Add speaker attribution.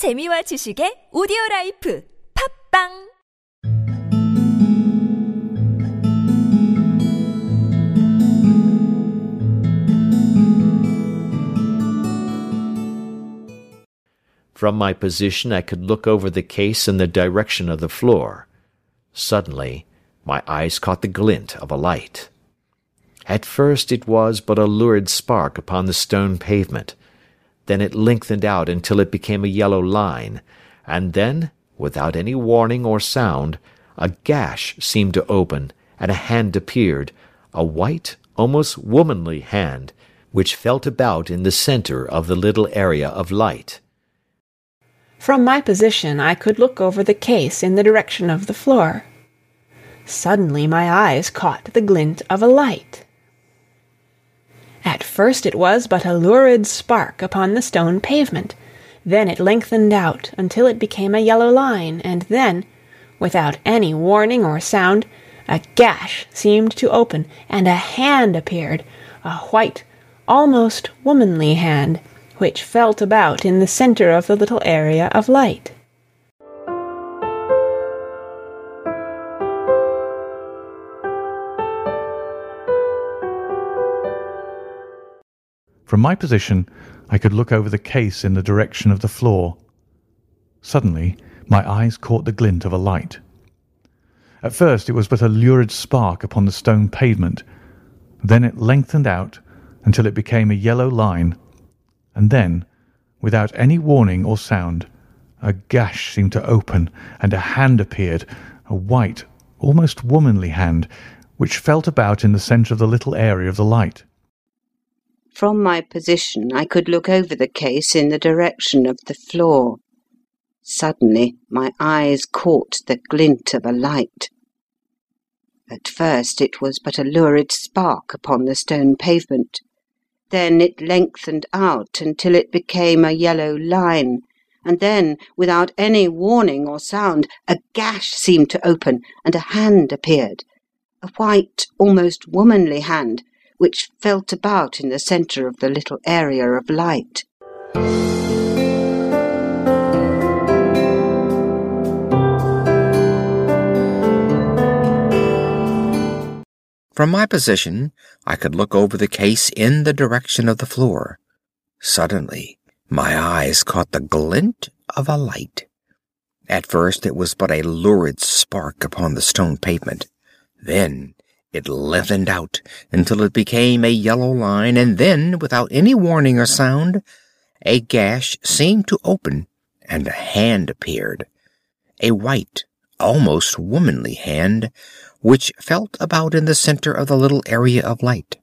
Speaker 1: 재미와 지식의 오디오 라이프 팝빵
Speaker 2: From my position, I could look over the case in the direction of the floor. Suddenly, my eyes caught the glint of a light. At first it was but a lurid spark upon the stone pavement. Then it lengthened out until it became a yellow line, and then, without any warning or sound, a gash seemed to open, and a hand appeared, a white, almost womanly hand, which felt about in the centre of the little area of light.
Speaker 3: From my position I could look over the case in the direction of the floor. Suddenly my eyes caught the glint of a light. First it was but a lurid spark upon the stone pavement. Then it lengthened out until it became a yellow line, and then, without any warning or sound, a gash seemed to open, and a hand appeared, a white, almost womanly hand, which felt about in the centre of the little area of light.
Speaker 4: From my position, I could look over the case in the direction of the floor. Suddenly, my eyes caught the glint of a light. At first it was but a lurid spark upon the stone pavement. Then it lengthened out until it became a yellow line, and then, without any warning or sound, a gash seemed to open, and a hand appeared, a white, almost womanly hand, which felt about in the centre of the little area of the light.
Speaker 5: From my position I could look over the case in the direction of the floor. Suddenly my eyes caught the glint of a light. At first it was but a lurid spark upon the stone pavement. Then it lengthened out until it became a yellow line, and then, without any warning or sound, a gash seemed to open, and a hand appeared, a white, almost womanly hand, which felt about in the centre of the little area of light.
Speaker 6: From my position, I could look over the case in the direction of the floor. Suddenly, my eyes caught the glint of a light. At first it was but a lurid spark upon the stone pavement. Then it lengthened out until it became a yellow line, and then, without any warning or sound, a gash seemed to open, and a hand appeared, a white, almost womanly hand, which felt about in the center of the little area of light.